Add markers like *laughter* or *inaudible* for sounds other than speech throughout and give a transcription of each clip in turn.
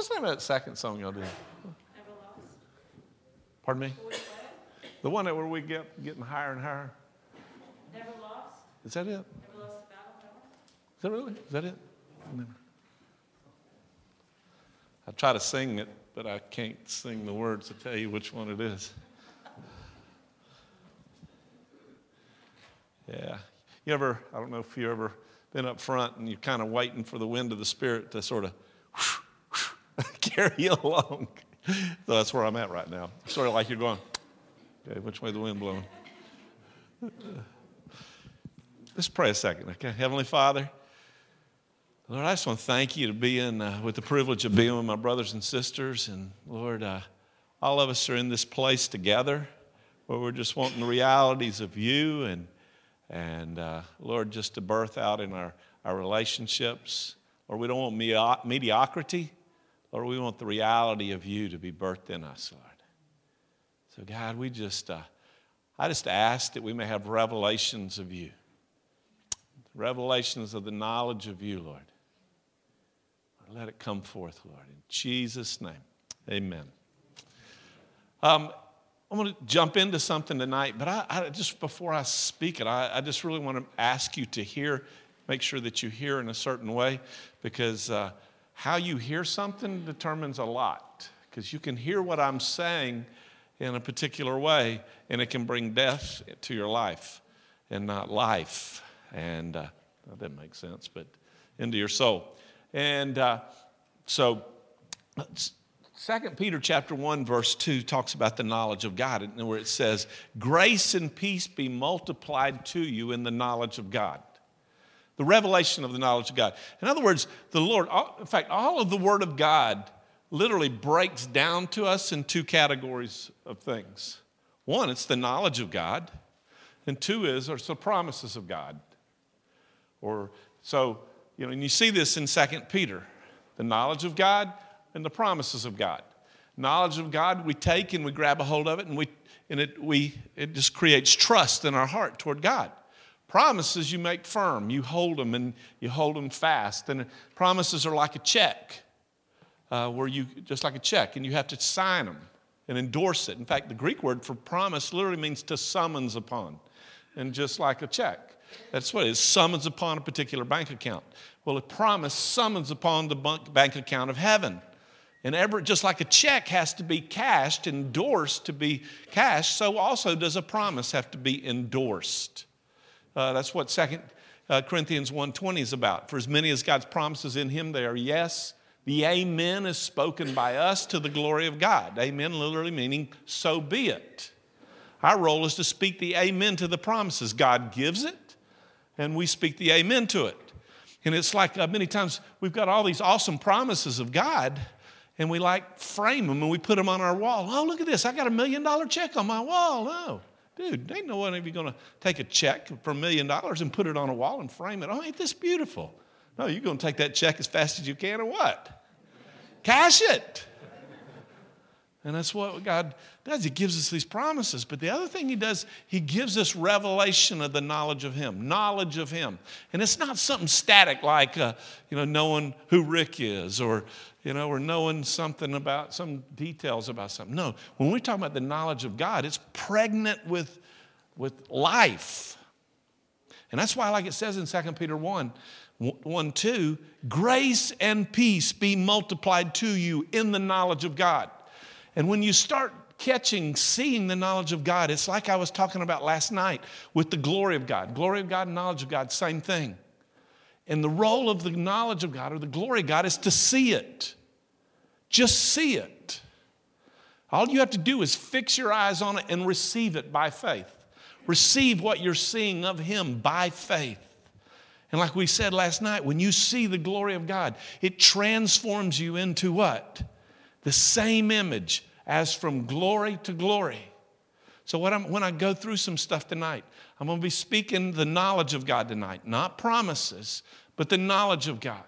What's the name of that second song y'all did? Never Lost. Pardon me? The one that where we get getting higher and higher. Never lost. Is that it? Never lost a battle. Is that really? Is that it? Never. I try to sing it, but I can't sing the words to tell you which one it is. Yeah. You ever, I don't know if you ever been up front and you're kind of waiting for the wind of the Spirit to sort of carry you *laughs* along. So that's where I'm at right now. Sort of like you're going, okay, which way the wind blowing? Let's pray a second, okay? Heavenly Father, Lord, I just want to thank you to be in uh, with the privilege of being with my brothers and sisters. And Lord, uh, all of us are in this place together where we're just wanting the realities of you and, and uh, Lord, just to birth out in our, our relationships. Lord, we don't want medi- mediocrity. Lord, we want the reality of you to be birthed in us, Lord. So, God, we just, uh, I just ask that we may have revelations of you, revelations of the knowledge of you, Lord. Let it come forth, Lord. In Jesus' name, amen. Um, I'm going to jump into something tonight, but I, I just before I speak it, I, I, just really want to ask you to hear, make sure that you hear in a certain way, because uh, how you hear something determines a lot. Because you can hear what I'm saying in a particular way, and it can bring death to your life and not life. And uh, that doesn't make sense, but into your soul. And uh, so, Second Peter chapter 1, verse 2 talks about the knowledge of God, and where it says, Grace and peace be multiplied to you in the knowledge of God. The revelation of the knowledge of God. In other words, the Lord, in fact, all of the Word of God literally breaks down to us in two categories of things. One, it's the knowledge of God, and two is, are the promises of God. Or so you know, and you see this in 2 Peter the knowledge of God and the promises of God. Knowledge of God, we take and we grab a hold of it, and, we, and it, we, it just creates trust in our heart toward God. Promises you make firm, you hold them and you hold them fast. And promises are like a check, uh, where you, just like a check, and you have to sign them and endorse it. In fact, the Greek word for promise literally means to summons upon, and just like a check. That's what it is summons upon a particular bank account. Well, a promise summons upon the bank account of heaven. And ever, just like a check has to be cashed, endorsed to be cashed, so also does a promise have to be endorsed. Uh, that's what Second uh, Corinthians 1.20 is about. For as many as God's promises in him, they are yes. The amen is spoken by us to the glory of God. Amen literally meaning so be it. Our role is to speak the amen to the promises. God gives it, and we speak the amen to it. And it's like uh, many times we've got all these awesome promises of God, and we like frame them and we put them on our wall. Oh, look at this. I got a million dollar check on my wall. No, dude, ain't no one you going to take a check for a million dollars and put it on a wall and frame it. Oh, ain't this beautiful? No, you're going to take that check as fast as you can or what? Cash it. And that's what God does. He gives us these promises. But the other thing He does, He gives us revelation of the knowledge of Him, knowledge of Him. And it's not something static like, uh, you know, knowing who Rick is or, you know, or knowing something about some details about something. No, when we talk about the knowledge of God, it's pregnant with, with life. And that's why, like it says in 2 Peter 1, 1 2, grace and peace be multiplied to you in the knowledge of God. And when you start catching, seeing the knowledge of God, it's like I was talking about last night with the glory of God. Glory of God and knowledge of God, same thing. And the role of the knowledge of God or the glory of God is to see it. Just see it. All you have to do is fix your eyes on it and receive it by faith. Receive what you're seeing of Him by faith. And like we said last night, when you see the glory of God, it transforms you into what? the same image as from glory to glory. So, when I go through some stuff tonight, I'm going to be speaking the knowledge of God tonight, not promises, but the knowledge of God.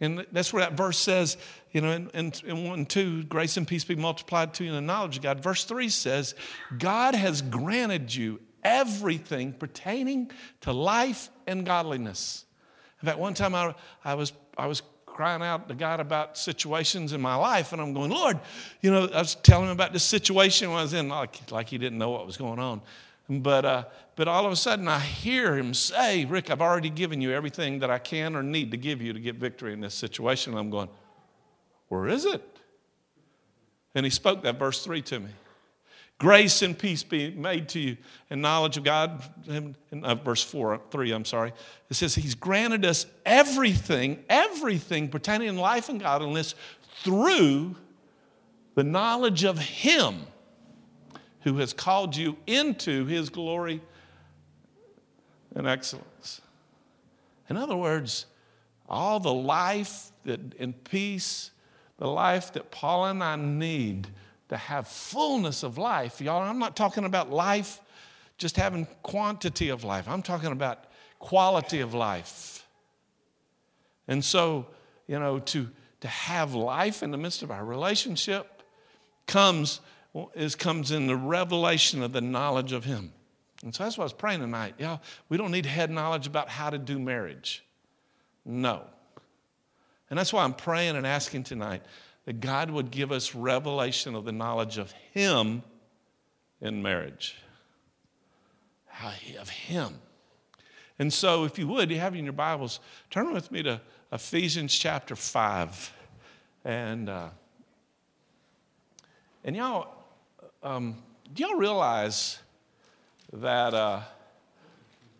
And that's where that verse says, you know, in, in, in 1 and 2, grace and peace be multiplied to you in the knowledge of God. Verse 3 says, God has granted you everything pertaining to life and godliness. In fact, one time I, I, was, I was crying out to God about situations in my life, and I'm going, Lord, you know, I was telling him about this situation I was in, like, like he didn't know what was going on. But, uh, but all of a sudden, I hear him say, Rick, I've already given you everything that I can or need to give you to get victory in this situation. And I'm going, Where is it? And he spoke that verse 3 to me. Grace and peace be made to you and knowledge of God. In, uh, verse 4, 3, I'm sorry. It says, He's granted us everything, everything pertaining to life and godliness through the knowledge of Him who has called you into His glory and excellence. In other words, all the life that, and peace, the life that Paula and I need to have fullness of life. Y'all, I'm not talking about life just having quantity of life, I'm talking about quality of life. And so, you know, to, to have life in the midst of our relationship comes, is, comes in the revelation of the knowledge of Him. And so that's what I was praying tonight. Y'all, we don't need head knowledge about how to do marriage. No. And that's why I'm praying and asking tonight that God would give us revelation of the knowledge of Him in marriage. Of Him. And so, if you would, you have in your Bibles, turn with me to Ephesians chapter 5. And, uh, and y'all, um, do y'all realize that, uh,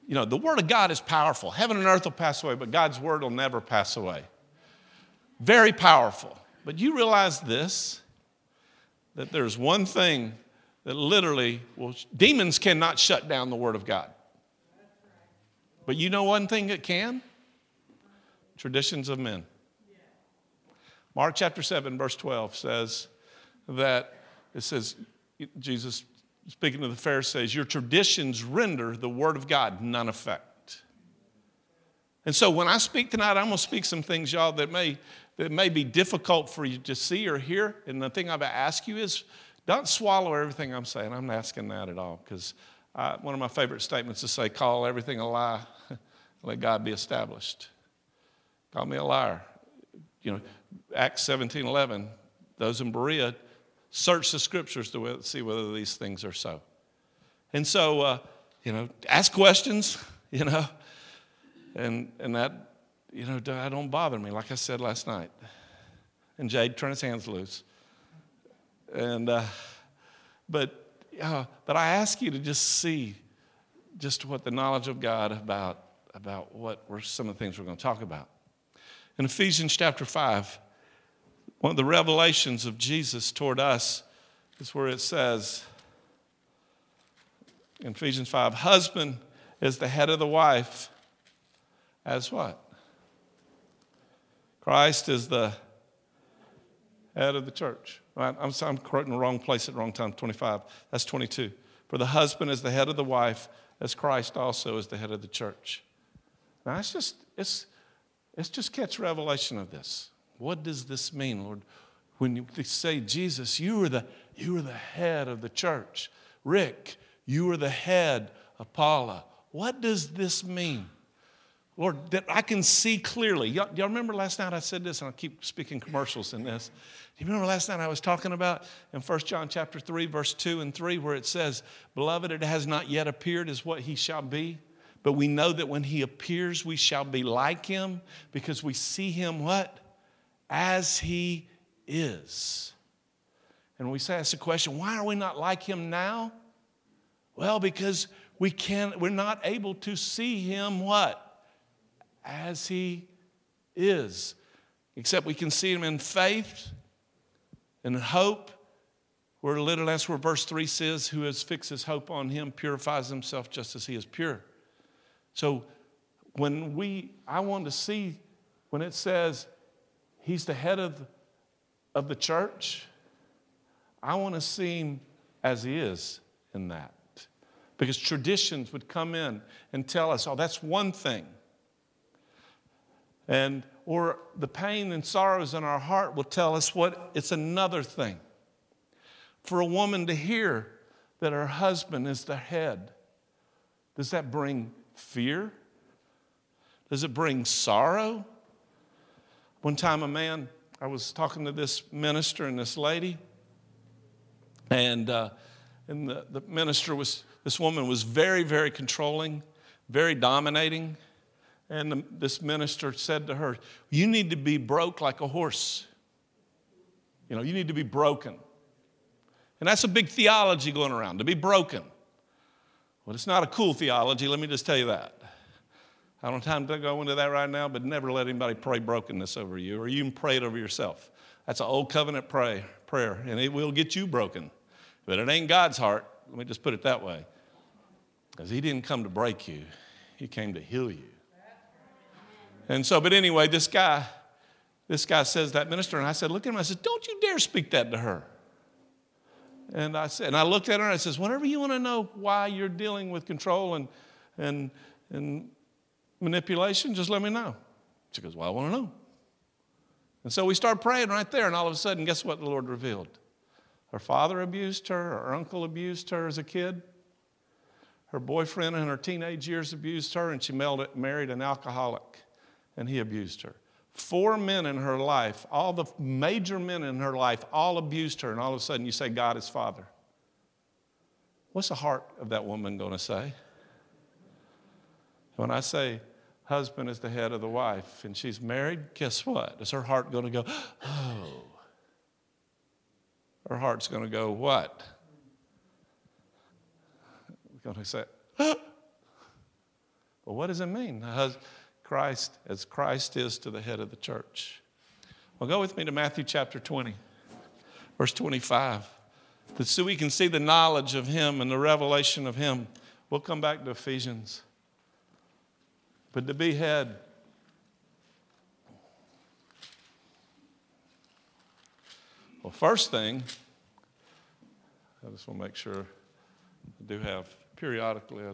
you know, the Word of God is powerful. Heaven and earth will pass away, but God's Word will never pass away. Very powerful. But you realize this that there's one thing that literally will, demons cannot shut down the Word of God. But you know one thing that can? Traditions of men. Mark chapter 7, verse 12 says that it says, Jesus speaking to the Pharisees, your traditions render the Word of God none effect. And so when I speak tonight, I'm going to speak some things, y'all, that may that may be difficult for you to see or hear. And the thing I would ask you is don't swallow everything I'm saying. I'm not asking that at all because one of my favorite statements is say, call everything a lie, *laughs* let God be established. Call me a liar. You know, Acts 17 11, those in Berea search the scriptures to see whether these things are so. And so, uh, you know, ask questions, *laughs* you know, and, and that you know, don't bother me, like I said last night. And Jade, turn his hands loose. And, uh, but, uh, but I ask you to just see just what the knowledge of God about, about what were some of the things we're going to talk about. In Ephesians chapter 5, one of the revelations of Jesus toward us is where it says in Ephesians 5, husband is the head of the wife as what? Christ is the head of the church. I'm, I'm quoting the wrong place at the wrong time, 25. That's 22. For the husband is the head of the wife, as Christ also is the head of the church. Now, it's just, it's, it's just catch revelation of this. What does this mean, Lord? When you say, Jesus, you are the, you are the head of the church. Rick, you are the head of Paula. What does this mean? Lord, that I can see clearly. Y'all, y'all, remember last night I said this, and I'll keep speaking commercials in this. Do you remember last night I was talking about in 1 John chapter 3, verse 2 and 3, where it says, Beloved, it has not yet appeared as what he shall be, but we know that when he appears, we shall be like him, because we see him what? As he is. And we say, ask the question, why are we not like him now? Well, because we can't, we're not able to see him what? As he is. Except we can see him in faith and hope. Where little that's where verse 3 says, Who has fixed his hope on him purifies himself just as he is pure. So when we, I want to see when it says he's the head of, of the church, I want to see him as he is in that. Because traditions would come in and tell us, oh, that's one thing and or the pain and sorrows in our heart will tell us what it's another thing. For a woman to hear that her husband is the head does that bring fear? Does it bring sorrow? One time, a man, I was talking to this minister and this lady, and, uh, and the, the minister was, this woman was very, very controlling, very dominating. And the, this minister said to her, You need to be broke like a horse. You know, you need to be broken. And that's a big theology going around, to be broken. Well, it's not a cool theology, let me just tell you that. I don't have time to go into that right now, but never let anybody pray brokenness over you, or you even pray it over yourself. That's an old covenant pray, prayer, and it will get you broken. But it ain't God's heart. Let me just put it that way. Because He didn't come to break you, He came to heal you. And so, but anyway, this guy, this guy says that minister, and I said, look at him. I said, don't you dare speak that to her. And I said, and I looked at her and I says, whenever you want to know why you're dealing with control and and and manipulation, just let me know. She goes, Well, I want to know. And so we start praying right there, and all of a sudden, guess what the Lord revealed? Her father abused her, her uncle abused her as a kid. Her boyfriend in her teenage years abused her, and she married an alcoholic, and he abused her. Four men in her life, all the major men in her life, all abused her, and all of a sudden you say, God is Father. What's the heart of that woman going to say? When I say husband is the head of the wife and she's married, guess what? Is her heart going to go, oh? Her heart's going to go, what? Going to say, well, what does it mean? Christ, as Christ is to the head of the church. Well, go with me to Matthew chapter 20, verse 25. So we can see the knowledge of Him and the revelation of Him. We'll come back to Ephesians. But to be head, well, first thing, I just want to make sure I do have periodically.